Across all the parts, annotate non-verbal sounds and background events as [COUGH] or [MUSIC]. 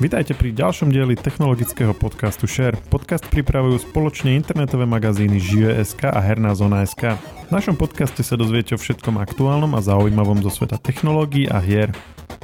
Vitajte pri ďalšom dieli technologického podcastu Share. Podcast pripravujú spoločne internetové magazíny Žive.sk a Herná zóna.sk. V našom podcaste sa dozviete o všetkom aktuálnom a zaujímavom zo sveta technológií a hier.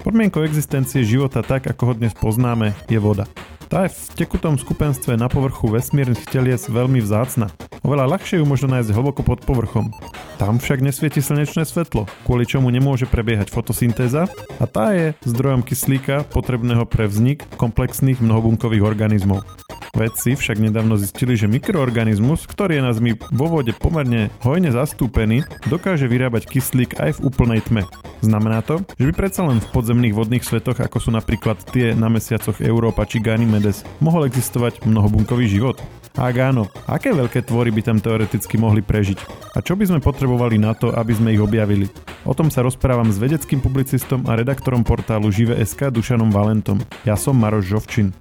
Podmienkou existencie života tak, ako ho dnes poznáme, je voda. Tá je v tekutom skupenstve na povrchu vesmírnych telies veľmi vzácna. Oveľa ľahšie ju možno nájsť hlboko pod povrchom. Tam však nesvieti slnečné svetlo, kvôli čomu nemôže prebiehať fotosyntéza a tá je zdrojom kyslíka potrebného pre vznik komplexných mnohobunkových organizmov. Vedci však nedávno zistili, že mikroorganizmus, ktorý je na Zemi vo vode pomerne hojne zastúpený, dokáže vyrábať kyslík aj v úplnej tme. Znamená to, že by predsa len v podzemných vodných svetoch, ako sú napríklad tie na mesiacoch Európa či Ganymed, Archimedes mohol existovať mnohobunkový život? Ak áno, aké veľké tvory by tam teoreticky mohli prežiť? A čo by sme potrebovali na to, aby sme ich objavili? O tom sa rozprávam s vedeckým publicistom a redaktorom portálu Žive.sk Dušanom Valentom. Ja som Maroš Žovčin.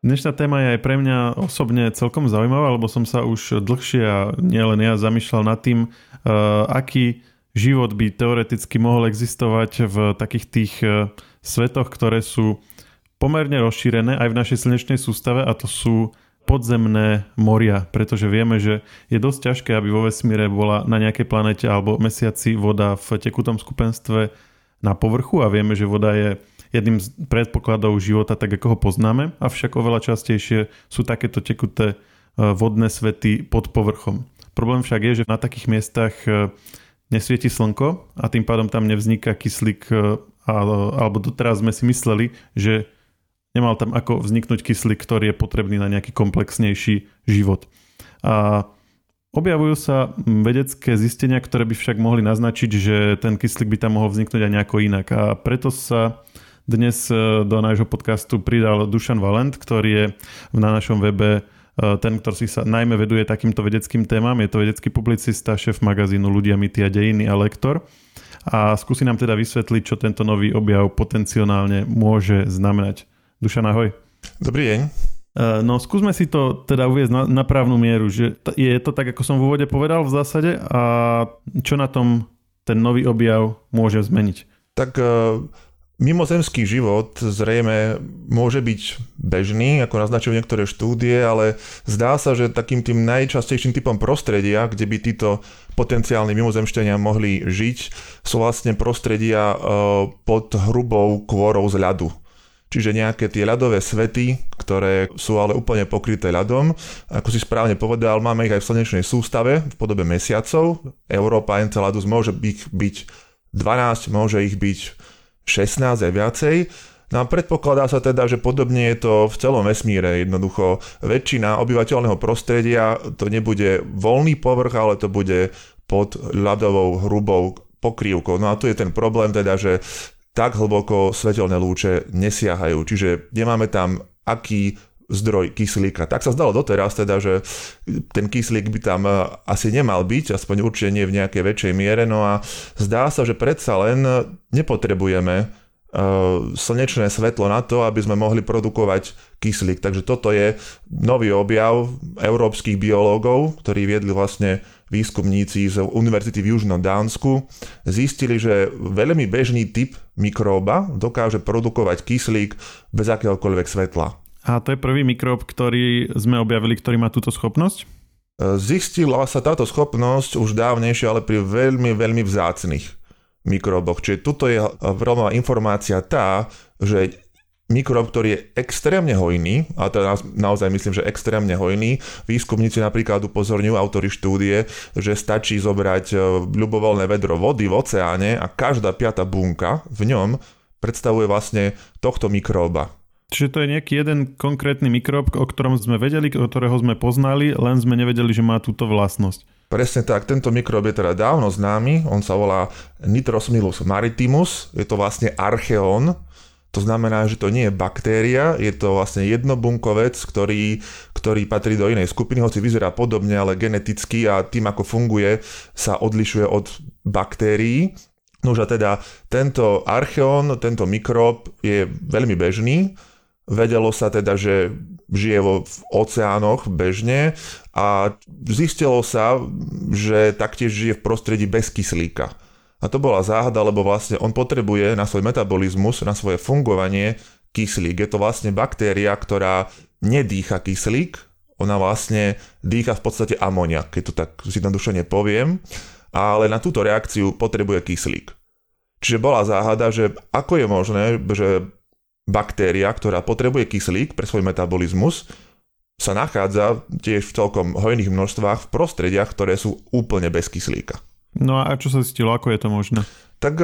Dnešná téma je aj pre mňa osobne celkom zaujímavá, lebo som sa už dlhšie a nielen ja zamýšľal nad tým, uh, aký život by teoreticky mohol existovať v takých tých uh, svetoch, ktoré sú pomerne rozšírené aj v našej slnečnej sústave a to sú podzemné moria, pretože vieme, že je dosť ťažké, aby vo vesmíre bola na nejakej planete alebo mesiaci voda v tekutom skupenstve na povrchu a vieme, že voda je jedným z predpokladov života tak, ako ho poznáme, avšak oveľa častejšie sú takéto tekuté e, vodné svety pod povrchom. Problém však je, že na takých miestach e, nesvieti slnko a tým pádom tam nevzniká kyslík, e, alebo doteraz sme si mysleli, že nemal tam ako vzniknúť kyslík, ktorý je potrebný na nejaký komplexnejší život. A objavujú sa vedecké zistenia, ktoré by však mohli naznačiť, že ten kyslík by tam mohol vzniknúť aj nejako inak. A preto sa dnes e, do nášho podcastu pridal Dušan Valent, ktorý je na našom webe e, ten, ktorý sa najmä veduje takýmto vedeckým témam. Je to vedecký publicista, šéf magazínu Ľudia, mity a dejiny a lektor. A skúsi nám teda vysvetliť, čo tento nový objav potenciálne môže znamenať. Dušan, ahoj. Dobrý deň. E, no skúsme si to teda uvieť na, na právnu mieru, že je to tak, ako som v úvode povedal v zásade a čo na tom ten nový objav môže zmeniť? Tak uh, mimozemský život zrejme môže byť bežný, ako naznačujú niektoré štúdie, ale zdá sa, že takým tým najčastejším typom prostredia, kde by títo potenciálni mimozemšťania mohli žiť, sú vlastne prostredia uh, pod hrubou kôrou z ľadu. Čiže nejaké tie ľadové svety, ktoré sú ale úplne pokryté ľadom. Ako si správne povedal, máme ich aj v slnečnej sústave v podobe mesiacov. Európa Enceladus môže byť, byť 12, môže ich byť 16 aj viacej. No a predpokladá sa teda, že podobne je to v celom vesmíre. Jednoducho väčšina obyvateľného prostredia to nebude voľný povrch, ale to bude pod ľadovou hrubou pokrývkou. No a tu je ten problém teda, že tak hlboko svetelné lúče nesiahajú. Čiže nemáme tam aký zdroj kyslíka. Tak sa zdalo doteraz teda, že ten kyslík by tam e, asi nemal byť, aspoň určite nie v nejakej väčšej miere, no a zdá sa, že predsa len nepotrebujeme uh, slnečné svetlo na to, aby sme mohli produkovať kyslík. Takže toto je nový objav európskych biológov, ktorí viedli vlastne výskumníci z univerzity v Južnom Dánsku zistili, že veľmi bežný typ mikróba dokáže produkovať kyslík bez akéhokoľvek svetla. A to je prvý mikrób, ktorý sme objavili, ktorý má túto schopnosť? Zistila sa táto schopnosť už dávnejšie, ale pri veľmi, veľmi vzácnych mikróboch. Čiže tuto je veľmi informácia tá, že mikrob, ktorý je extrémne hojný, a to naozaj myslím, že extrémne hojný. Výskumníci napríklad upozorňujú autory štúdie, že stačí zobrať e, ľubovoľné vedro vody v oceáne a každá piata bunka v ňom predstavuje vlastne tohto mikróba. Čiže to je nejaký jeden konkrétny mikrob, o ktorom sme vedeli, o ktorého sme poznali, len sme nevedeli, že má túto vlastnosť. Presne tak, tento mikrob je teda dávno známy, on sa volá Nitrosmilus maritimus, je to vlastne archeón, to znamená, že to nie je baktéria, je to vlastne jednobunkovec, ktorý, ktorý patrí do inej skupiny, hoci vyzerá podobne, ale geneticky a tým, ako funguje, sa odlišuje od baktérií. No a teda tento archeón, tento mikrob je veľmi bežný. Vedelo sa teda, že žije vo, v oceánoch bežne a zistilo sa, že taktiež žije v prostredí bez kyslíka. A to bola záhada, lebo vlastne on potrebuje na svoj metabolizmus, na svoje fungovanie kyslík. Je to vlastne baktéria, ktorá nedýcha kyslík, ona vlastne dýcha v podstate amoniak, keď to tak zjednodušene poviem, ale na túto reakciu potrebuje kyslík. Čiže bola záhada, že ako je možné, že baktéria, ktorá potrebuje kyslík pre svoj metabolizmus, sa nachádza tiež v celkom hojných množstvách v prostrediach, ktoré sú úplne bez kyslíka. No a čo sa zistilo, ako je to možné? Tak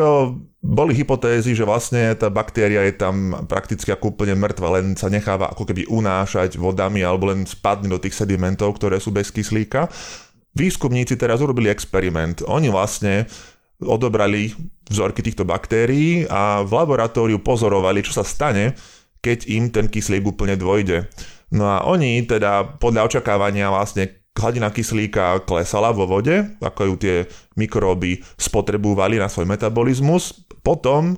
boli hypotézy, že vlastne tá baktéria je tam prakticky ako úplne mŕtva, len sa necháva ako keby unášať vodami alebo len spadne do tých sedimentov, ktoré sú bez kyslíka. Výskumníci teraz urobili experiment. Oni vlastne odobrali vzorky týchto baktérií a v laboratóriu pozorovali, čo sa stane, keď im ten kyslík úplne dvojde. No a oni teda podľa očakávania vlastne hladina kyslíka klesala vo vode, ako ju tie mikróby spotrebúvali na svoj metabolizmus. Potom,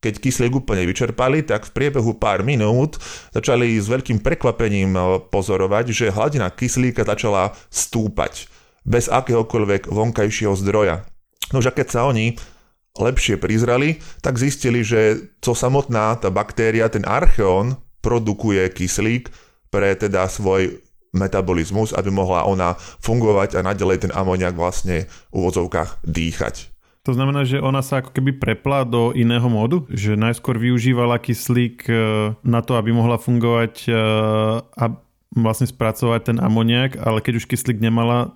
keď kyslík úplne vyčerpali, tak v priebehu pár minút začali s veľkým prekvapením pozorovať, že hladina kyslíka začala stúpať bez akéhokoľvek vonkajšieho zdroja. Nože keď sa oni lepšie prizrali, tak zistili, že co samotná tá baktéria, ten archeón, produkuje kyslík pre teda svoj metabolizmus, aby mohla ona fungovať a nadalej ten amoniak vlastne v úvodzovkách dýchať. To znamená, že ona sa ako keby prepla do iného módu? Že najskôr využívala kyslík e, na to, aby mohla fungovať e, a vlastne spracovať ten amoniak, ale keď už kyslík nemala,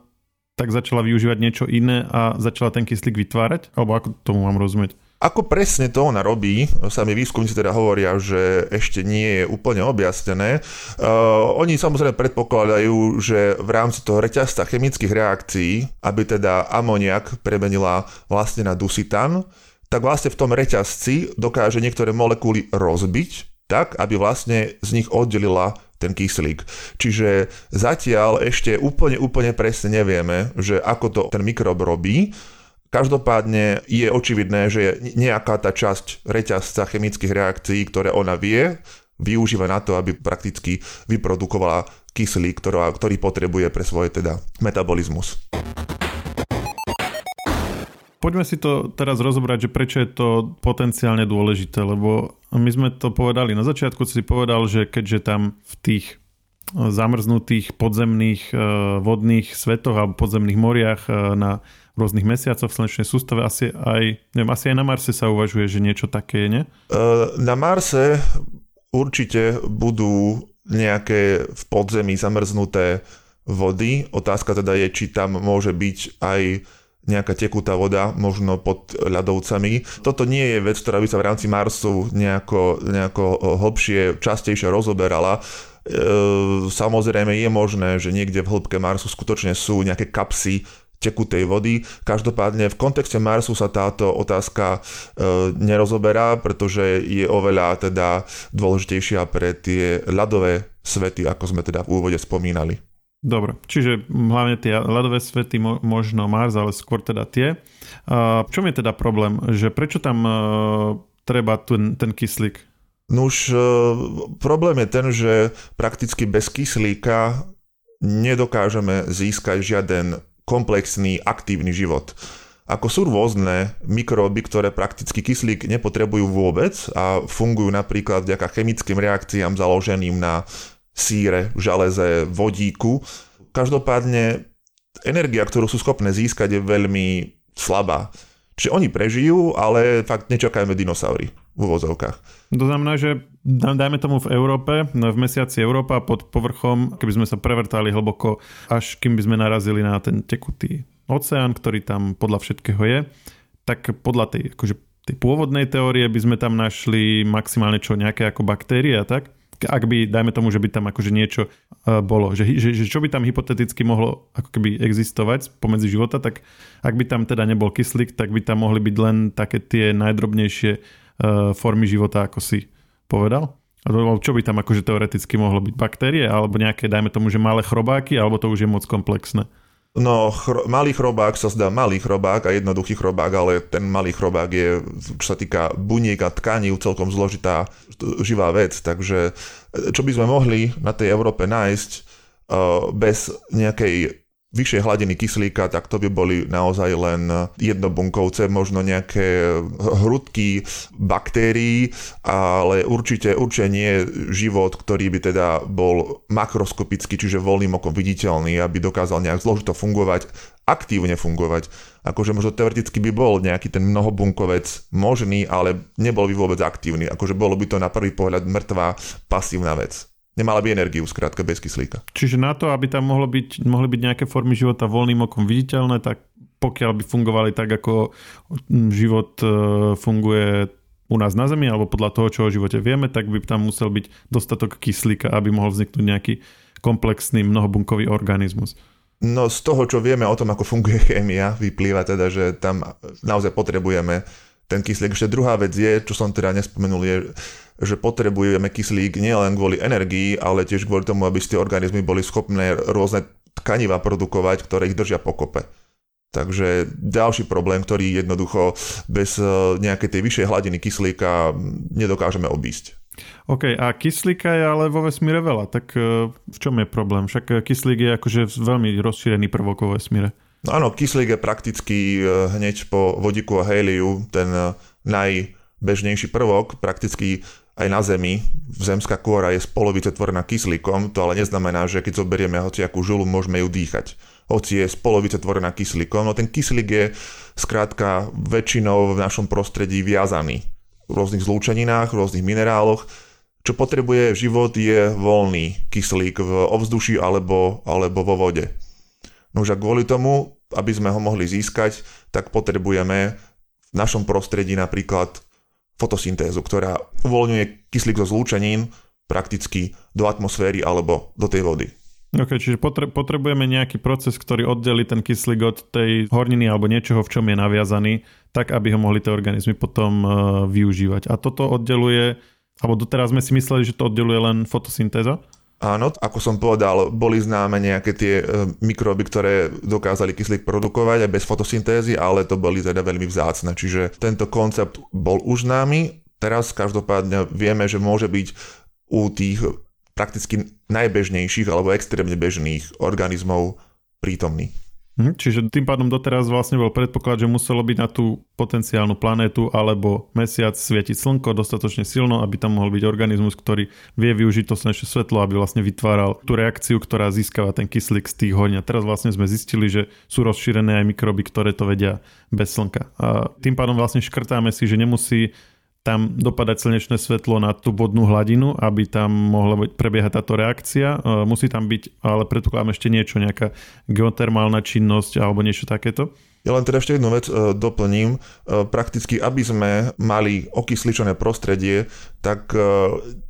tak začala využívať niečo iné a začala ten kyslík vytvárať? Alebo ako tomu mám rozumieť? Ako presne to ona robí, sami výskumníci teda hovoria, že ešte nie je úplne objasnené. Uh, oni samozrejme predpokladajú, že v rámci toho reťazca chemických reakcií, aby teda amoniak premenila vlastne na dusitan, tak vlastne v tom reťazci dokáže niektoré molekuly rozbiť, tak, aby vlastne z nich oddelila ten kyslík. Čiže zatiaľ ešte úplne, úplne presne nevieme, že ako to ten mikrob robí, Každopádne je očividné, že nejaká tá časť reťazca chemických reakcií, ktoré ona vie, využíva na to, aby prakticky vyprodukovala kyslík, ktorý, potrebuje pre svoj teda metabolizmus. Poďme si to teraz rozobrať, že prečo je to potenciálne dôležité, lebo my sme to povedali na začiatku, si povedal, že keďže tam v tých zamrznutých podzemných eh, vodných svetoch alebo podzemných moriach eh, na rôznych mesiacoch v slnečnej sústave. Asi aj, neviem, asi aj na Marse sa uvažuje, že niečo také je, nie? Na Marse určite budú nejaké v podzemí zamrznuté vody. Otázka teda je, či tam môže byť aj nejaká tekutá voda, možno pod ľadovcami. Toto nie je vec, ktorá by sa v rámci Marsu nejako, nejako hlbšie, častejšie rozoberala. E, samozrejme je možné, že niekde v hĺbke Marsu skutočne sú nejaké kapsy tekutej vody. Každopádne v kontexte Marsu sa táto otázka e, nerozoberá, pretože je oveľa teda dôležitejšia pre tie ľadové svety, ako sme teda v úvode spomínali. Dobre, čiže hlavne tie ľadové svety, možno Mars, ale skôr teda tie. V čom je teda problém? Že prečo tam e, treba ten, ten kyslík? No už e, problém je ten, že prakticky bez kyslíka nedokážeme získať žiaden komplexný, aktívny život. Ako sú rôzne mikróby, ktoré prakticky kyslík nepotrebujú vôbec a fungujú napríklad vďaka chemickým reakciám založeným na síre, železe, vodíku. Každopádne energia, ktorú sú schopné získať, je veľmi slabá. Čiže oni prežijú, ale fakt nečakajme dinosaury v úvozovkách. To znamená, že dajme tomu v Európe, no v mesiaci Európa pod povrchom, keby sme sa prevrtali hlboko, až kým by sme narazili na ten tekutý oceán, ktorý tam podľa všetkého je, tak podľa tej, akože, tej pôvodnej teórie by sme tam našli maximálne čo nejaké ako baktérie a tak ak by, dajme tomu, že by tam akože niečo uh, bolo, že, že, že čo by tam hypoteticky mohlo ako keby existovať pomedzi života, tak ak by tam teda nebol kyslík, tak by tam mohli byť len také tie najdrobnejšie uh, formy života, ako si povedal? Čo by tam akože teoreticky mohlo byť? Baktérie? Alebo nejaké, dajme tomu, že malé chrobáky? Alebo to už je moc komplexné? No, chr- malý chrobák sa zdá malý chrobák a jednoduchý chrobák, ale ten malý chrobák je, čo sa týka buniek a tkaní, celkom zložitá živá vec. Takže čo by sme mohli na tej Európe nájsť uh, bez nejakej vyššie hladiny kyslíka, tak to by boli naozaj len jednobunkovce, možno nejaké hrudky baktérií, ale určite, určite nie život, ktorý by teda bol makroskopický, čiže voľným okom viditeľný, aby dokázal nejak zložito fungovať, aktívne fungovať. Akože možno teoreticky by bol nejaký ten mnohobunkovec možný, ale nebol by vôbec aktívny. Akože bolo by to na prvý pohľad mŕtvá pasívna vec. Nemala by energiu, skrátka bez kyslíka. Čiže na to, aby tam mohlo byť, mohli byť nejaké formy života voľným okom viditeľné, tak pokiaľ by fungovali tak, ako život e, funguje u nás na Zemi, alebo podľa toho, čo o živote vieme, tak by tam musel byť dostatok kyslíka, aby mohol vzniknúť nejaký komplexný mnohobunkový organizmus. No z toho, čo vieme o tom, ako funguje chémia, vyplýva teda, že tam naozaj potrebujeme ten kyslík. Ešte druhá vec je, čo som teda nespomenul, je, že potrebujeme kyslík nielen kvôli energii, ale tiež kvôli tomu, aby tie organizmy boli schopné rôzne tkaniva produkovať, ktoré ich držia pokope. Takže ďalší problém, ktorý jednoducho bez eh, nejakej tej vyššej hladiny kyslíka nedokážeme obísť. OK, a kyslíka je ale vo vesmíre veľa, tak eh, v čom je problém? Však eh, kyslík je akože veľmi rozšírený prvok vo vesmíre. No áno, kyslík je prakticky e, hneď po vodíku a héliu ten e, najbežnejší prvok, prakticky aj na Zemi. Zemská kôra je z polovice tvorená kyslíkom, to ale neznamená, že keď zoberieme hociakú žulu, môžeme ju dýchať. Hoci je z tvorená kyslíkom, no ten kyslík je skrátka väčšinou v našom prostredí viazaný. V rôznych zlúčeninách, v rôznych mineráloch. Čo potrebuje život je voľný kyslík v ovzduší alebo, alebo vo vode. No už a kvôli tomu, aby sme ho mohli získať, tak potrebujeme v našom prostredí napríklad fotosyntézu, ktorá uvoľňuje kyslík zo zlúčenín prakticky do atmosféry alebo do tej vody. Ok, čiže potre- potrebujeme nejaký proces, ktorý oddelí ten kyslík od tej horniny alebo niečoho, v čom je naviazaný, tak aby ho mohli tie organizmy potom uh, využívať. A toto oddeluje, alebo doteraz sme si mysleli, že to oddeluje len fotosyntéza? Áno, ako som povedal, boli známe nejaké tie e, mikróby, ktoré dokázali kyslík produkovať aj bez fotosyntézy, ale to boli teda veľmi vzácne. Čiže tento koncept bol už známy. Teraz každopádne vieme, že môže byť u tých prakticky najbežnejších alebo extrémne bežných organizmov prítomný. Hm, čiže tým pádom doteraz vlastne bol predpoklad, že muselo byť na tú potenciálnu planétu alebo mesiac svietiť slnko dostatočne silno, aby tam mohol byť organizmus, ktorý vie využiť to slnečné svetlo, aby vlastne vytváral tú reakciu, ktorá získava ten kyslík z tých horní. A teraz vlastne sme zistili, že sú rozšírené aj mikroby, ktoré to vedia bez slnka. A tým pádom vlastne škrtáme si, že nemusí tam dopadať slnečné svetlo na tú vodnú hladinu, aby tam mohla prebiehať táto reakcia. E, musí tam byť, ale predpokladám ešte niečo, nejaká geotermálna činnosť alebo niečo takéto. Ja len teda ešte jednu vec e, doplním. E, prakticky, aby sme mali okysličené prostredie, tak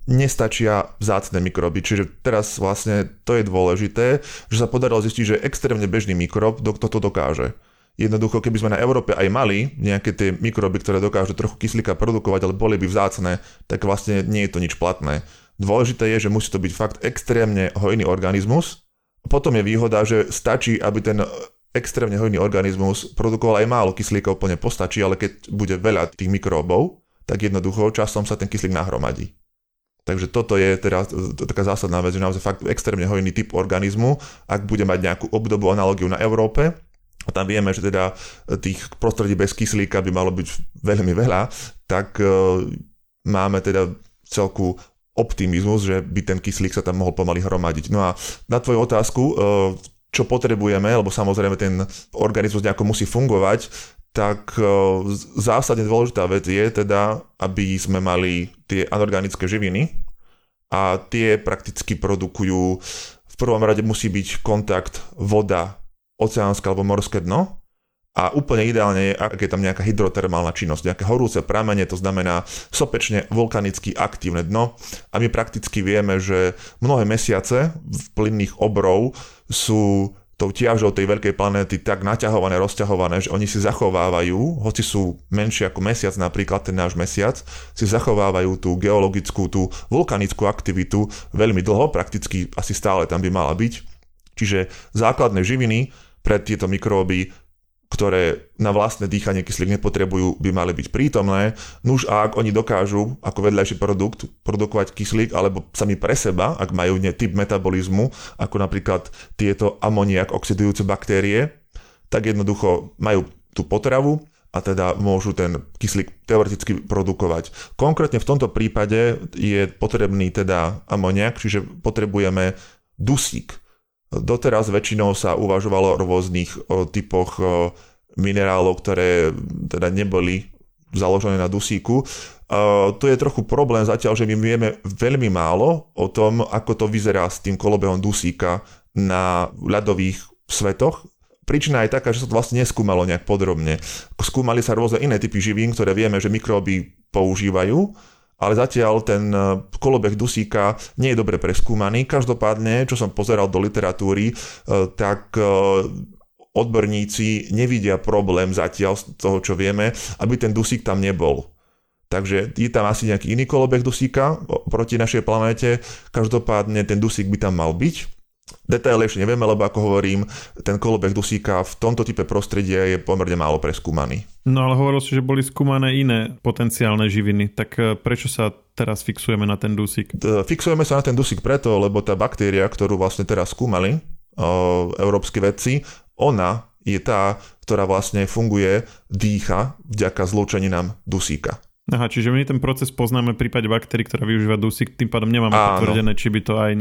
nestačia vzácne mikroby. Čiže teraz vlastne to je dôležité, že sa podarilo zistiť, že extrémne bežný mikrob kto to dokáže. Jednoducho, keby sme na Európe aj mali nejaké tie mikroby, ktoré dokážu trochu kyslíka produkovať, ale boli by vzácne, tak vlastne nie je to nič platné. Dôležité je, že musí to byť fakt extrémne hojný organizmus. Potom je výhoda, že stačí, aby ten extrémne hojný organizmus produkoval aj málo kyslíka úplne postačí, ale keď bude veľa tých mikróbov, tak jednoducho časom sa ten kyslík nahromadí. Takže toto je teraz taká zásadná vec, že naozaj fakt extrémne hojný typ organizmu, ak bude mať nejakú obdobu analogiu na Európe, a tam vieme, že teda tých prostredí bez kyslíka by malo byť veľmi veľa, tak e, máme teda celku optimizmus, že by ten kyslík sa tam mohol pomaly hromadiť. No a na tvoju otázku, e, čo potrebujeme, lebo samozrejme ten organizmus nejako musí fungovať, tak e, zásadne dôležitá vec je teda, aby sme mali tie anorganické živiny a tie prakticky produkujú v prvom rade musí byť kontakt voda oceánske alebo morské dno a úplne ideálne je, ak je tam nejaká hydrotermálna činnosť, nejaké horúce pramene, to znamená sopečne vulkanicky aktívne dno a my prakticky vieme, že mnohé mesiace v plynných obrov sú tou ťažou tej veľkej planéty tak naťahované, rozťahované, že oni si zachovávajú, hoci sú menšie ako mesiac, napríklad ten náš mesiac, si zachovávajú tú geologickú, tú vulkanickú aktivitu veľmi dlho, prakticky asi stále tam by mala byť. Čiže základné živiny pre tieto mikróby ktoré na vlastné dýchanie kyslík nepotrebujú, by mali byť prítomné. Nuž a ak oni dokážu ako vedľajší produkt produkovať kyslík alebo sami pre seba, ak majú nie typ metabolizmu, ako napríklad tieto amoniak oxidujúce baktérie, tak jednoducho majú tú potravu a teda môžu ten kyslík teoreticky produkovať. Konkrétne v tomto prípade je potrebný teda amoniak, čiže potrebujeme dusík Doteraz väčšinou sa uvažovalo o rôznych typoch minerálov, ktoré teda neboli založené na dusíku. Uh, to je trochu problém zatiaľ, že my vieme veľmi málo o tom, ako to vyzerá s tým kolobehom dusíka na ľadových svetoch. Príčina je taká, že sa to vlastne neskúmalo nejak podrobne. Skúmali sa rôzne iné typy živín, ktoré vieme, že mikróby používajú, ale zatiaľ ten e, kolobeh dusíka nie je dobre preskúmaný. Každopádne, čo som pozeral do literatúry, e, tak e, odborníci nevidia problém zatiaľ z toho, čo vieme, aby ten dusík tam nebol. Takže je tam asi nejaký iný kolobeh dusíka proti našej planéte. Každopádne ten dusík by tam mal byť. Detaily ešte nevieme, lebo ako hovorím, ten kolobeh dusíka v tomto type prostredia je pomerne málo preskúmaný. No ale hovoril si, že boli skúmané iné potenciálne živiny, tak e, prečo sa teraz fixujeme na ten dusík? Fixujeme sa na ten dusík preto, lebo tá baktéria, ktorú vlastne teraz skúmali o, európsky vedci, ona je tá, ktorá vlastne funguje, dýcha vďaka zlúčeninám dusíka. Aha, čiže my ten proces poznáme v prípade baktérií, ktorá využíva dusík, tým pádom nemáme Áno. potvrdené, či by to aj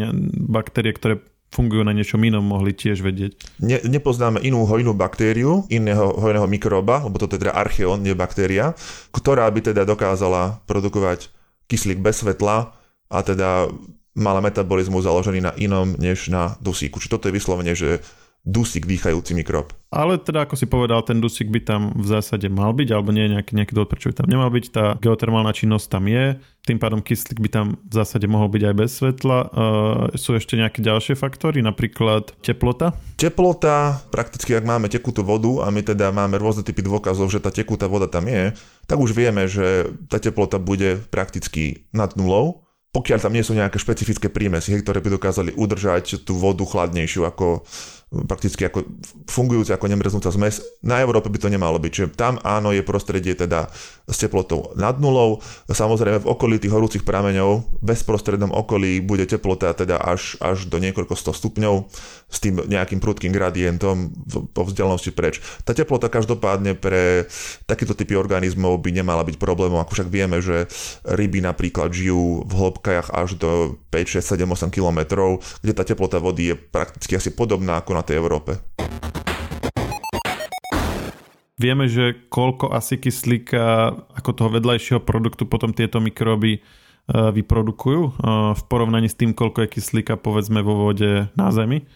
baktérie, ktoré fungujú na niečom inom, mohli tiež vedieť. Ne, nepoznáme inú hojnú baktériu, iného hojného mikróba, lebo je teda archeon, nie baktéria, ktorá by teda dokázala produkovať kyslík bez svetla a teda mala metabolizmus založený na inom než na dusíku. Čiže toto je vyslovene, že dusík dýchajúci mikrob. Ale teda, ako si povedal, ten dusík by tam v zásade mal byť, alebo nie je nejaký, nejaký dôvod, prečo by tam nemal byť. Tá geotermálna činnosť tam je, tým pádom kyslík by tam v zásade mohol byť aj bez svetla. Uh, sú ešte nejaké ďalšie faktory, napríklad teplota? Teplota, prakticky ak máme tekutú vodu a my teda máme rôzne typy dôkazov, že tá tekutá voda tam je, tak už vieme, že tá teplota bude prakticky nad nulou pokiaľ tam nie sú nejaké špecifické prímesy, ktoré by dokázali udržať tú vodu chladnejšiu ako prakticky ako fungujúce ako nemrznúca zmes. Na Európe by to nemalo byť, čiže tam áno je prostredie teda s teplotou nad nulou. Samozrejme v okolí tých horúcich prameňov, v bezprostrednom okolí bude teplota teda až, až do niekoľko sto stupňov s tým nejakým prudkým gradientom po vzdialenosti preč. Tá teplota každopádne pre takéto typy organizmov by nemala byť problémom, ako však vieme, že ryby napríklad žijú v hĺbkach až do 5, 6, 7, 8 kilometrov, kde tá teplota vody je prakticky asi podobná ako na tej Európe. Vieme, že koľko asi kyslíka ako toho vedľajšieho produktu potom tieto mikróby e, vyprodukujú e, v porovnaní s tým, koľko je kyslíka povedzme vo vode na Zemi.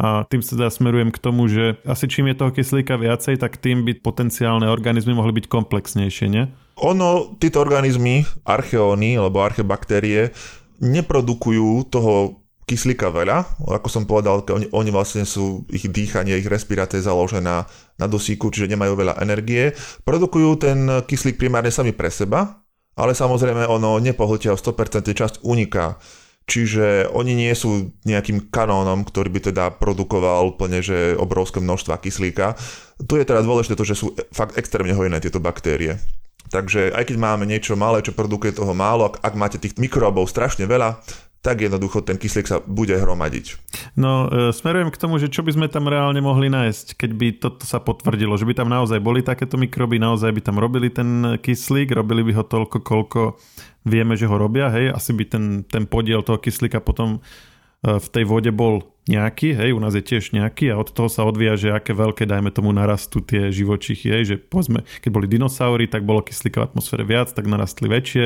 A tým sa teda smerujem k tomu, že asi čím je toho kyslíka viacej, tak tým by potenciálne organizmy mohli byť komplexnejšie, nie? Ono, títo organizmy, archeóny alebo archebaktérie, neprodukujú toho kyslíka veľa, ako som povedal, oni, oni vlastne sú, ich dýchanie, ich respirácia je založená na dusíku, čiže nemajú veľa energie. Produkujú ten kyslík primárne sami pre seba, ale samozrejme ono nepohltia o 100% časť uniká. Čiže oni nie sú nejakým kanónom, ktorý by teda produkoval úplne že obrovské množstva kyslíka. Tu je teda dôležité to, že sú fakt extrémne hojné tieto baktérie. Takže aj keď máme niečo malé, čo produkuje toho málo, ak, ak máte tých mikrobov strašne veľa, tak jednoducho ten kyslík sa bude hromadiť. No, e, smerujem k tomu, že čo by sme tam reálne mohli nájsť, keď by toto sa potvrdilo, že by tam naozaj boli takéto mikroby, naozaj by tam robili ten kyslík, robili by ho toľko, koľko vieme, že ho robia, hej, asi by ten, ten podiel toho kyslíka potom e, v tej vode bol nejaký, hej, u nás je tiež nejaký a od toho sa odvíja, že aké veľké, dajme tomu, narastú tie živočichy, hej, že povedzme, keď boli dinosaury, tak bolo kyslíka v atmosfére viac, tak narastli väčšie.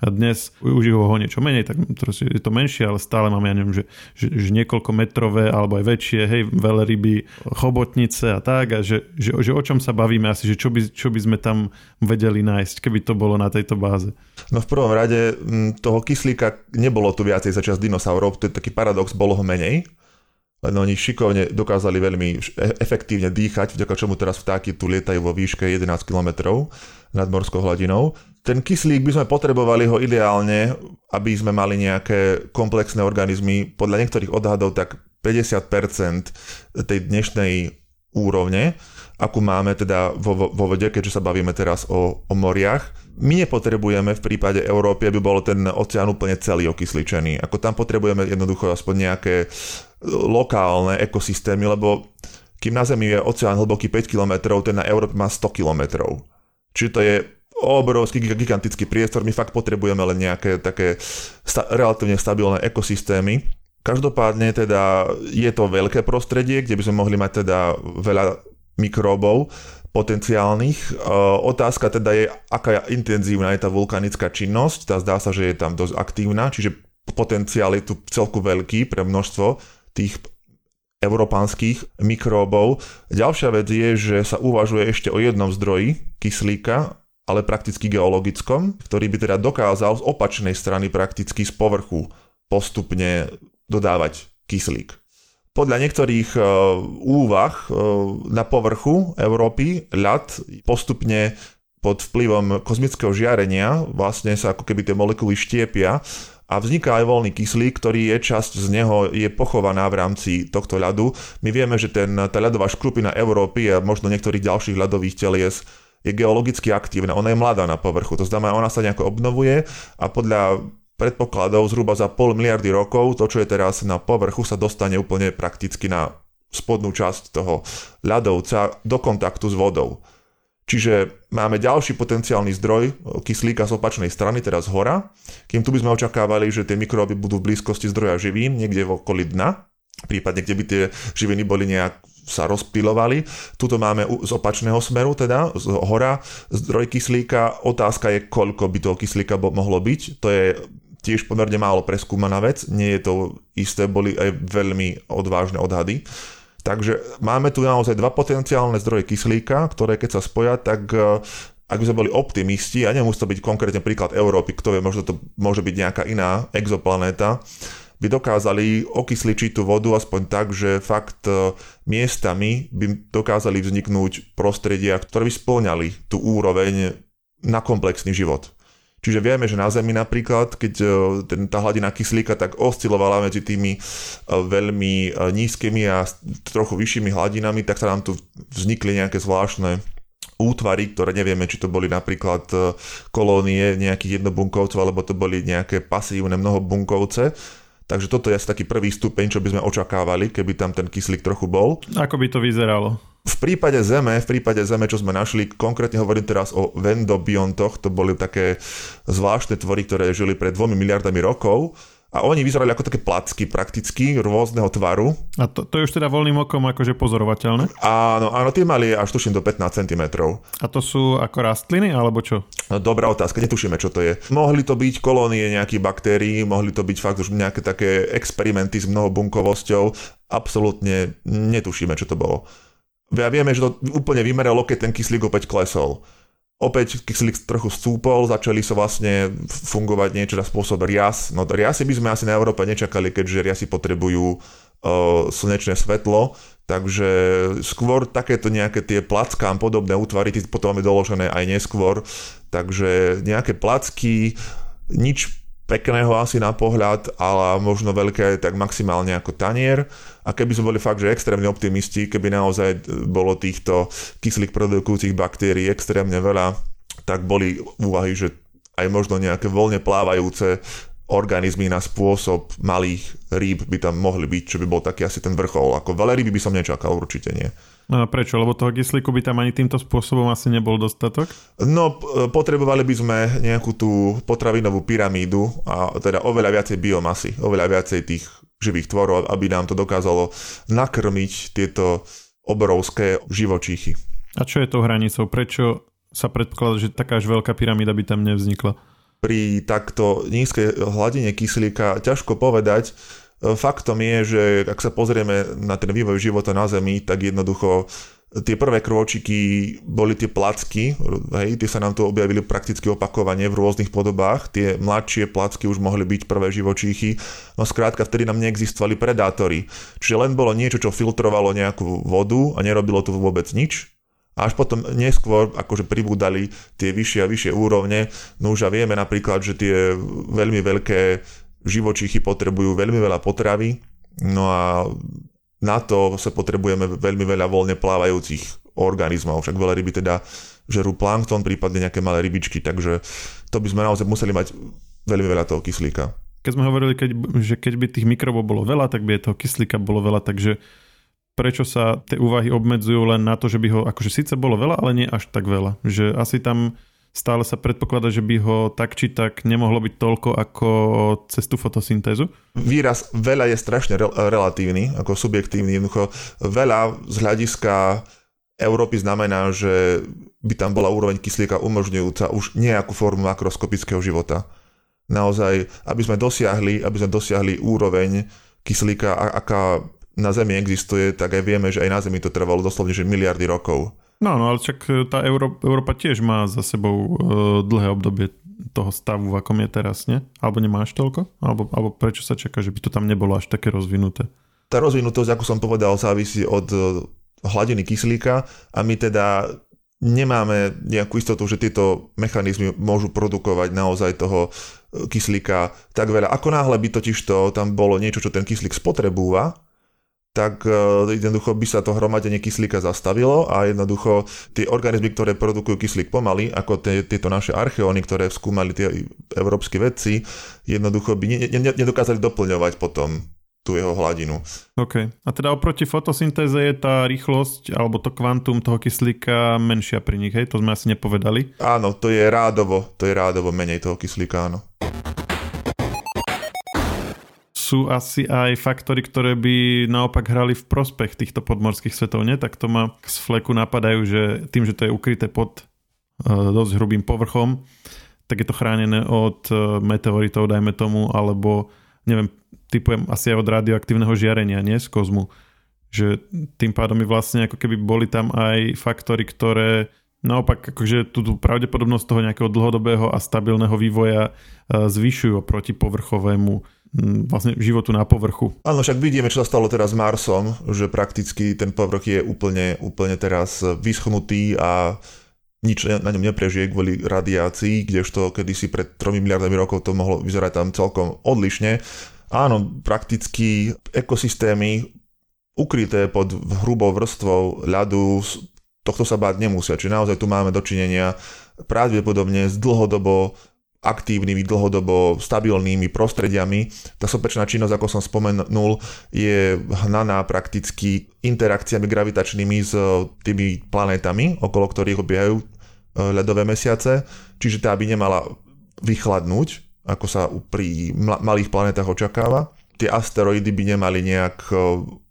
A dnes už je ho niečo menej, tak je to menšie, ale stále máme, ja neviem, že, že, že niekoľko metrové alebo aj väčšie, hej, ryby, chobotnice a tak. A že, že, že o čom sa bavíme asi, že čo by, čo by sme tam vedeli nájsť, keby to bolo na tejto báze. No v prvom rade toho kyslíka nebolo tu viacej za čas dinosaurov, to je taký paradox, bolo ho menej, len oni šikovne dokázali veľmi e- efektívne dýchať, vďaka čomu teraz vtáky tu lietajú vo výške 11 km nad morskou hladinou. Ten kyslík by sme potrebovali ho ideálne, aby sme mali nejaké komplexné organizmy. Podľa niektorých odhadov tak 50% tej dnešnej úrovne. akú máme teda vo, vo vode, keďže sa bavíme teraz o, o moriach. My nepotrebujeme v prípade Európy, aby bol ten oceán úplne celý okysličený. Ako tam potrebujeme jednoducho aspoň nejaké e, lokálne ekosystémy, lebo kým na Zemi je oceán hlboký 5 km, ten na Európe má 100 km. Čiže to je obrovský gigantický priestor, my fakt potrebujeme len nejaké také sta- relatívne stabilné ekosystémy. Každopádne teda je to veľké prostredie, kde by sme mohli mať teda veľa mikróbov potenciálnych. E, otázka teda je, aká intenzívna je tá vulkanická činnosť. Tá zdá sa, že je tam dosť aktívna, čiže potenciál je tu celku veľký pre množstvo tých európánskych mikróbov. Ďalšia vec je, že sa uvažuje ešte o jednom zdroji kyslíka, ale prakticky geologickom, ktorý by teda dokázal z opačnej strany prakticky z povrchu postupne dodávať kyslík. Podľa niektorých e, úvah e, na povrchu Európy ľad postupne pod vplyvom kozmického žiarenia vlastne sa ako keby tie molekuly štiepia a vzniká aj voľný kyslík, ktorý je časť z neho je pochovaná v rámci tohto ľadu. My vieme, že ten, tá ľadová škrupina Európy a možno niektorých ďalších ľadových telies je geologicky aktívna, ona je mladá na povrchu, to znamená, ona sa nejako obnovuje a podľa predpokladov zhruba za pol miliardy rokov to, čo je teraz na povrchu, sa dostane úplne prakticky na spodnú časť toho ľadovca do kontaktu s vodou. Čiže máme ďalší potenciálny zdroj kyslíka z opačnej strany, teraz hora, kým tu by sme očakávali, že tie mikróby budú v blízkosti zdroja živín, niekde v okolí dna, prípadne kde by tie živiny boli nejak sa rozptilovali. Tuto máme z opačného smeru, teda z hora zdroj kyslíka. Otázka je, koľko by toho kyslíka mohlo byť. To je tiež pomerne málo preskúmaná vec, nie je to isté, boli aj veľmi odvážne odhady. Takže máme tu naozaj dva potenciálne zdroje kyslíka, ktoré keď sa spoja, tak e, ak by sme boli optimisti, a nemusí to byť konkrétne príklad Európy, kto vie, možno to môže byť nejaká iná exoplanéta, by dokázali okysličiť tú vodu aspoň tak, že fakt e, miestami by dokázali vzniknúť prostredia, ktoré by splňali tú úroveň na komplexný život. Čiže vieme, že na Zemi napríklad, keď e, ten, tá hladina kyslíka tak oscilovala medzi tými e, veľmi e, nízkymi a trochu vyššími hladinami, tak sa nám tu vznikli nejaké zvláštne útvary, ktoré nevieme, či to boli napríklad kolónie nejakých jednobunkovcov, alebo to boli nejaké pasívne mnohobunkovce. Takže toto je asi taký prvý stupeň, čo by sme očakávali, keby tam ten kyslík trochu bol. Ako by to vyzeralo? V prípade Zeme, v prípade Zeme, čo sme našli, konkrétne hovorím teraz o vendobiontoch, to boli také zvláštne tvory, ktoré žili pred dvomi miliardami rokov a oni vyzerali ako také placky prakticky, rôzneho tvaru. A to, to je už teda voľným okom akože pozorovateľné? Áno, áno, tie mali až tuším do 15 cm. A to sú ako rastliny, alebo čo? No, dobrá otázka, netušíme, čo to je. Mohli to byť kolónie nejakých baktérií, mohli to byť fakt už nejaké také experimenty s mnohobunkovosťou, absolútne netušíme, čo to bolo. Ja vieme, že to úplne vymeralo, keď ten kyslík opäť klesol. Opäť kyslík trochu stúpol, začali sa vlastne fungovať niečo na spôsob rias. No riasy by sme asi na Európe nečakali, keďže riasy potrebujú uh, slnečné svetlo, takže skôr takéto nejaké tie plackám podobné útvary, potom máme doložené aj neskôr, takže nejaké placky, nič pekného asi na pohľad, ale možno veľké tak maximálne ako tanier. A keby sme boli fakt, že extrémne optimisti, keby naozaj bolo týchto kyslík produkujúcich baktérií extrémne veľa, tak boli úvahy, že aj možno nejaké voľne plávajúce organizmy na spôsob malých rýb by tam mohli byť, čo by bol taký asi ten vrchol. Ako veľa ryby by som nečakal, určite nie. No a prečo? Lebo toho kyslíku by tam ani týmto spôsobom asi nebol dostatok? No, potrebovali by sme nejakú tú potravinovú pyramídu a teda oveľa viacej biomasy, oveľa viacej tých živých tvorov, aby nám to dokázalo nakrmiť tieto obrovské živočíchy. A čo je tou hranicou? Prečo sa predpokladá, že taká až veľká pyramída by tam nevznikla? Pri takto nízkej hladine kyslíka ťažko povedať, Faktom je, že ak sa pozrieme na ten vývoj života na Zemi, tak jednoducho tie prvé krôčiky boli tie placky, hej, tie sa nám tu objavili prakticky opakovane v rôznych podobách, tie mladšie placky už mohli byť prvé živočíchy, no skrátka vtedy nám neexistovali predátory, čiže len bolo niečo, čo filtrovalo nejakú vodu a nerobilo tu vôbec nič, a až potom neskôr akože pribúdali tie vyššie a vyššie úrovne. No už a vieme napríklad, že tie veľmi veľké živočíchy potrebujú veľmi veľa potravy, no a na to sa potrebujeme veľmi veľa voľne plávajúcich organizmov. Však veľa ryby teda žerú plankton, prípadne nejaké malé rybičky, takže to by sme naozaj museli mať veľmi veľa toho kyslíka. Keď sme hovorili, keď, že keď by tých mikrobov bolo veľa, tak by aj toho kyslíka bolo veľa, takže prečo sa tie úvahy obmedzujú len na to, že by ho, akože síce bolo veľa, ale nie až tak veľa. Že asi tam stále sa predpokladá, že by ho tak či tak nemohlo byť toľko ako cez tú fotosyntézu? Výraz veľa je strašne re- relatívny, ako subjektívny. Jednoducho veľa z hľadiska Európy znamená, že by tam bola úroveň kyslíka umožňujúca už nejakú formu makroskopického života. Naozaj, aby sme dosiahli, aby sme dosiahli úroveň kyslíka, aká na Zemi existuje, tak aj vieme, že aj na Zemi to trvalo doslovne že miliardy rokov. No, no ale však e, tá Euró- Európa tiež má za sebou e, dlhé obdobie toho stavu, akom je teraz, nie? Alebo nemáš toľko? Alebo, alebo prečo sa čaká, že by to tam nebolo až také rozvinuté? Tá rozvinutosť, ako som povedal, závisí od e, hladiny kyslíka a my teda nemáme nejakú istotu, že tieto mechanizmy môžu produkovať naozaj toho e, kyslíka tak veľa. Ako náhle by totiž to tam bolo niečo, čo ten kyslík spotrebúva, tak e, jednoducho by sa to hromadenie kyslíka zastavilo a jednoducho tie organizmy, ktoré produkujú kyslík pomaly, ako tie, tieto naše archeóny, ktoré skúmali tie európsky vedci, jednoducho by ne, ne, nedokázali doplňovať potom tú jeho hladinu. OK. A teda oproti fotosyntéze je tá rýchlosť alebo to kvantum toho kyslíka menšia pri nich, hej? To sme asi nepovedali. Áno, to je rádovo, to je rádovo menej toho kyslíka, áno sú asi aj faktory, ktoré by naopak hrali v prospech týchto podmorských svetov, nie? Tak to ma z fleku napadajú, že tým, že to je ukryté pod uh, dosť hrubým povrchom, tak je to chránené od uh, meteoritov, dajme tomu, alebo neviem, typujem asi aj od radioaktívneho žiarenia, nie? Z kozmu. Že tým pádom by vlastne ako keby boli tam aj faktory, ktoré naopak akože tú, tú pravdepodobnosť toho nejakého dlhodobého a stabilného vývoja uh, zvyšujú oproti povrchovému vlastne životu na povrchu. Áno, však vidíme, čo sa stalo teraz s Marsom, že prakticky ten povrch je úplne, úplne teraz vyschnutý a nič na ňom neprežije kvôli radiácii, kdežto kedysi pred 3 miliardami rokov to mohlo vyzerať tam celkom odlišne. Áno, prakticky ekosystémy ukryté pod hrubou vrstvou ľadu, tohto sa báť nemusia. Čiže naozaj tu máme dočinenia pravdepodobne s dlhodobo aktívnymi, dlhodobo stabilnými prostrediami. Tá sopečná činnosť, ako som spomenul, je hnaná prakticky interakciami gravitačnými s tými planétami, okolo ktorých obiehajú e, ľadové mesiace, čiže tá by nemala vychladnúť, ako sa pri malých planetách očakáva. Tie asteroidy by nemali nejak e,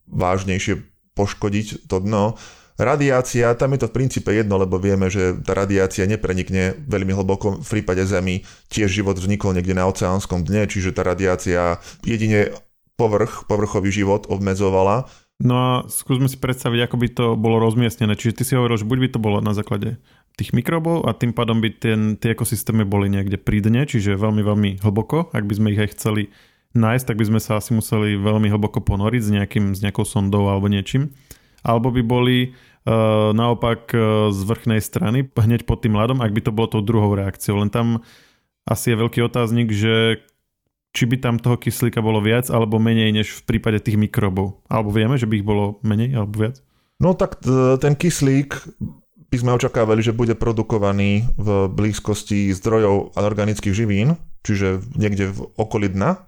vážnejšie poškodiť to dno, Radiácia, tam je to v princípe jedno, lebo vieme, že tá radiácia neprenikne veľmi hlboko. V prípade Zemi tiež život vznikol niekde na oceánskom dne, čiže tá radiácia jedine povrch, povrchový život obmedzovala. No a skúsme si predstaviť, ako by to bolo rozmiestnené. Čiže ty si hovoril, že buď by to bolo na základe tých mikrobov a tým pádom by ten, tie ekosystémy boli niekde pri dne, čiže veľmi, veľmi hlboko. Ak by sme ich aj chceli nájsť, tak by sme sa asi museli veľmi hlboko ponoriť s, nejakým, s nejakou sondou alebo niečím alebo by boli uh, naopak uh, z vrchnej strany hneď pod tým ľadom, ak by to bolo tou druhou reakciou. Len tam asi je veľký otáznik, že či by tam toho kyslíka bolo viac alebo menej než v prípade tých mikrobov. Alebo vieme, že by ich bolo menej alebo viac? No tak ten kyslík by sme očakávali, že bude produkovaný v blízkosti zdrojov anorganických živín, čiže niekde v okolí dna.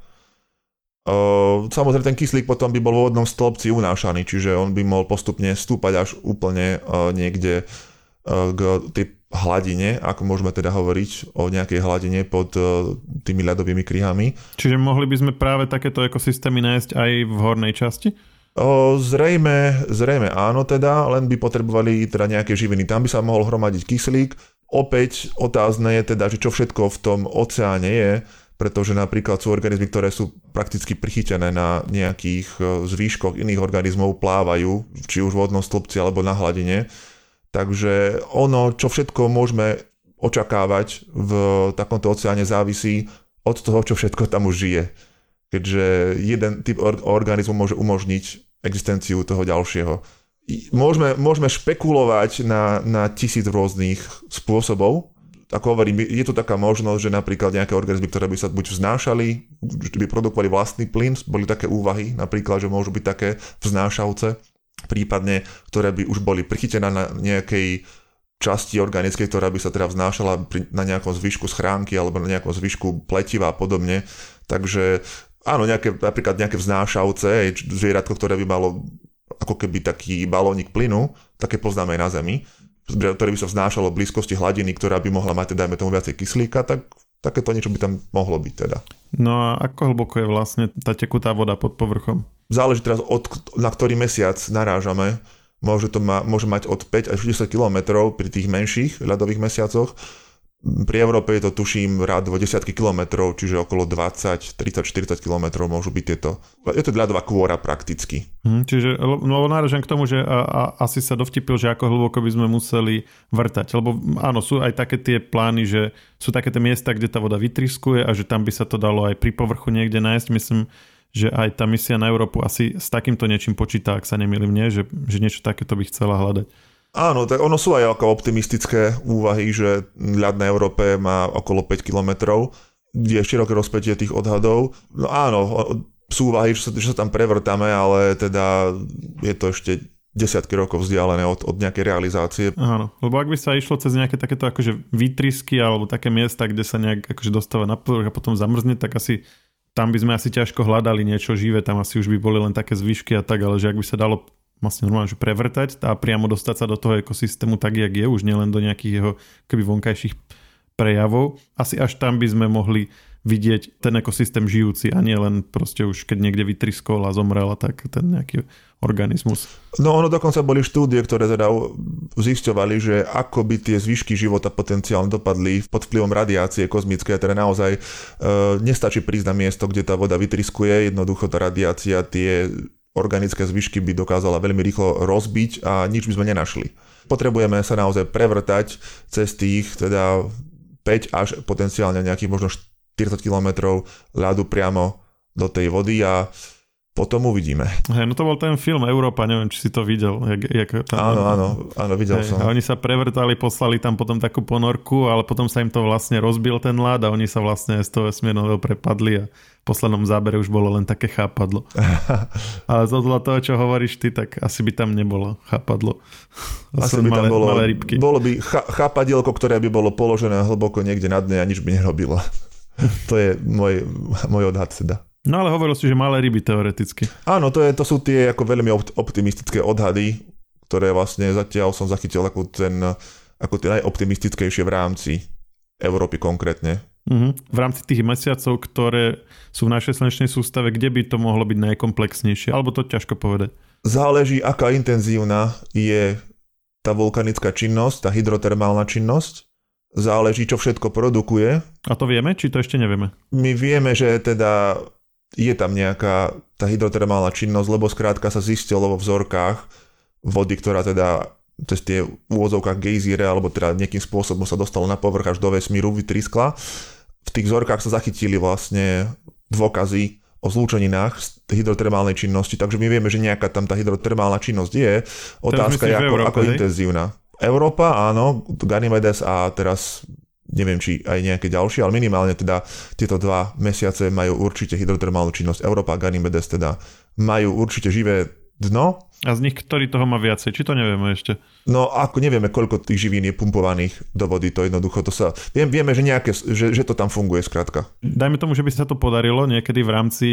Uh, samozrejme ten kyslík potom by bol vo vodnom stĺpci unášaný, čiže on by mohol postupne stúpať až úplne uh, niekde uh, k tej hladine, ako môžeme teda hovoriť o nejakej hladine pod uh, tými ľadovými kryhami. Čiže mohli by sme práve takéto ekosystémy nájsť aj v hornej časti? O, zrejme, zrejme áno teda, len by potrebovali teda nejaké živiny. Tam by sa mohol hromadiť kyslík. Opäť otázne je teda, že čo všetko v tom oceáne je pretože napríklad sú organizmy, ktoré sú prakticky prichytené na nejakých e, zvýškoch iných organizmov, plávajú, či už v vodnom stĺpci alebo na hladine. Takže ono, čo všetko môžeme očakávať v takomto oceáne závisí od toho, čo všetko tam už žije. Keďže jeden typ organizmu môže umožniť existenciu toho ďalšieho. Môžeme, môžeme špekulovať na, na tisíc rôznych spôsobov, ako hovorím, je tu taká možnosť, že napríklad nejaké organizmy, ktoré by sa buď vznášali, by produkovali vlastný plyn, boli také úvahy, napríklad, že môžu byť také vznášavce, prípadne, ktoré by už boli prichytené na nejakej časti organickej, ktorá by sa teda vznášala na nejakom zvyšku schránky alebo na nejakom zvyšku pletiva a podobne. Takže áno, nejaké, napríklad nejaké vznášavce, zvieratko, ktoré by malo ako keby taký balónik plynu, také poznáme aj na Zemi, ktoré by sa vznášalo v blízkosti hladiny, ktorá by mohla mať, dajme tomu viacej kyslíka, tak takéto niečo by tam mohlo byť teda. No a ako hlboko je vlastne tá tekutá voda pod povrchom? Záleží teraz, od, na ktorý mesiac narážame. Môže, to ma, môže mať od 5 až 10 km pri tých menších ľadových mesiacoch pri Európe je to tuším rád vo desiatky kilometrov, čiže okolo 20, 30, 40 kilometrov môžu byť tieto. Je to ľadová kôra prakticky. Hmm, čiže, no náražam k tomu, že a, a, asi sa dovtipil, že ako hlboko by sme museli vrtať. Lebo áno, sú aj také tie plány, že sú také tie miesta, kde tá voda vytriskuje a že tam by sa to dalo aj pri povrchu niekde nájsť. Myslím, že aj tá misia na Európu asi s takýmto niečím počíta, ak sa nemýlim, nie? Že, že niečo takéto by chcela hľadať. Áno, tak ono sú aj ako optimistické úvahy, že ľad na Európe má okolo 5 kilometrov. Je široké rozpätie tých odhadov. No áno, sú úvahy, že sa, že sa tam prevrtame, ale teda je to ešte desiatky rokov vzdialené od, od nejakej realizácie. Áno, lebo ak by sa išlo cez nejaké takéto akože výtrysky alebo také miesta, kde sa nejak akože dostáva na povrch a potom zamrzne, tak asi tam by sme asi ťažko hľadali niečo živé, tam asi už by boli len také zvyšky a tak, ale že ak by sa dalo vlastne normálne, že prevrtať a priamo dostať sa do toho ekosystému tak, jak je, už nielen do nejakých jeho keby vonkajších prejavov. Asi až tam by sme mohli vidieť ten ekosystém žijúci a nie len proste už keď niekde vytriskol a zomrel a tak ten nejaký organizmus. No ono dokonca boli štúdie, ktoré teda zisťovali, že ako by tie zvyšky života potenciálne dopadli pod vplyvom radiácie kozmické, teda naozaj e, nestačí prísť na miesto, kde tá voda vytriskuje, jednoducho tá radiácia tie organické zvyšky by dokázala veľmi rýchlo rozbiť a nič by sme nenašli. Potrebujeme sa naozaj prevrtať cez tých teda 5 až potenciálne nejakých možno 40 km ľadu priamo do tej vody a potom uvidíme. Hey, no to bol ten film Európa, neviem, či si to videl. Jak, jak tam, áno, áno, áno, videl hey, som. A oni sa prevrtali, poslali tam potom takú ponorku, ale potom sa im to vlastne rozbil ten ľad a oni sa vlastne z toho vesmírneho prepadli a v poslednom zábere už bolo len také chápadlo. [LAUGHS] ale zodľa toho, čo hovoríš ty, tak asi by tam nebolo chápadlo. Asi by tam malé, bolo, malé rybky. bolo by chápadielko, ktoré by bolo položené hlboko niekde na dne a nič by nerobilo. [LAUGHS] to je môj, môj odhad teda. No ale hovoril si, že malé ryby teoreticky. Áno, to, je, to sú tie ako veľmi optimistické odhady, ktoré vlastne zatiaľ som zachytil ako, ten, ako tie najoptimistickejšie v rámci Európy konkrétne. Uh-huh. V rámci tých mesiacov, ktoré sú v našej slnečnej sústave, kde by to mohlo byť najkomplexnejšie? Alebo to ťažko povedať? Záleží, aká intenzívna je tá vulkanická činnosť, tá hydrotermálna činnosť. Záleží, čo všetko produkuje. A to vieme, či to ešte nevieme? My vieme, že teda je tam nejaká tá hydrotermálna činnosť, lebo skrátka sa zistilo vo vzorkách vody, ktorá teda cez tie úvozovkách gejzíre, alebo teda nejakým spôsobom sa dostalo na povrch až do vesmíru, vytriskla. V tých vzorkách sa zachytili vlastne dôkazy o zlúčeninách z hydrotermálnej činnosti, takže my vieme, že nejaká tam tá hydrotermálna činnosť je. Otázka je, ako, Európe, ako intenzívna. Európa, áno, Ganymedes a teraz neviem, či aj nejaké ďalšie, ale minimálne teda tieto dva mesiace majú určite hydrotermálnu činnosť. Európa a Ganymedes teda majú určite živé dno. A z nich ktorý toho má viacej? Či to nevieme ešte? No ako nevieme, koľko tých živín je pumpovaných do vody, to jednoducho, to sa... Viem, vieme, že, nejaké, že, že to tam funguje skrátka. Dajme tomu, že by sa to podarilo niekedy v rámci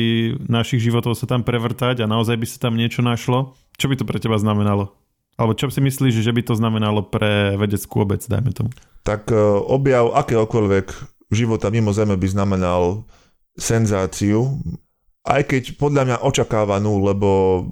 našich životov sa tam prevrtať a naozaj by sa tam niečo našlo. Čo by to pre teba znamenalo? Alebo čo si myslíš, že by to znamenalo pre vedeckú obec, dajme tomu? Tak e, objav akéhokoľvek života mimo Zeme by znamenal senzáciu, aj keď podľa mňa očakávanú, lebo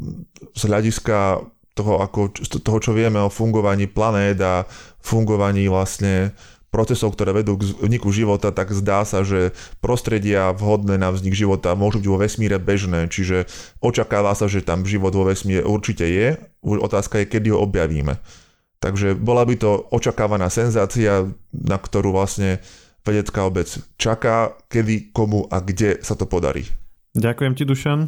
z hľadiska toho, ako, toho, čo vieme o fungovaní planét a fungovaní vlastne procesov, ktoré vedú k vzniku života, tak zdá sa, že prostredia vhodné na vznik života môžu byť vo vesmíre bežné, čiže očakáva sa, že tam život vo vesmíre určite je, už otázka je, kedy ho objavíme. Takže bola by to očakávaná senzácia, na ktorú vlastne vedecká obec čaká, kedy, komu a kde sa to podarí. Ďakujem ti, Dušan.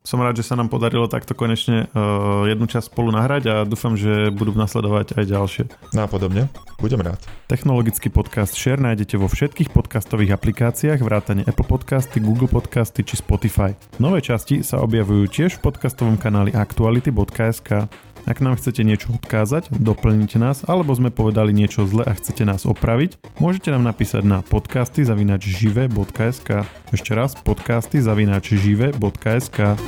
Som rád, že sa nám podarilo takto konečne uh, jednu časť spolu nahrať a dúfam, že budú nasledovať aj ďalšie. Nápodobne. Budem rád. Technologický podcast Share nájdete vo všetkých podcastových aplikáciách vrátane Apple Podcasty, Google Podcasty či Spotify. Nové časti sa objavujú tiež v podcastovom kanáli aktuality.sk. Ak nám chcete niečo odkázať, doplniť nás, alebo sme povedali niečo zle a chcete nás opraviť, môžete nám napísať na podcasty zavinač žive.sk. Ešte raz podcasty zavinač žive.sk.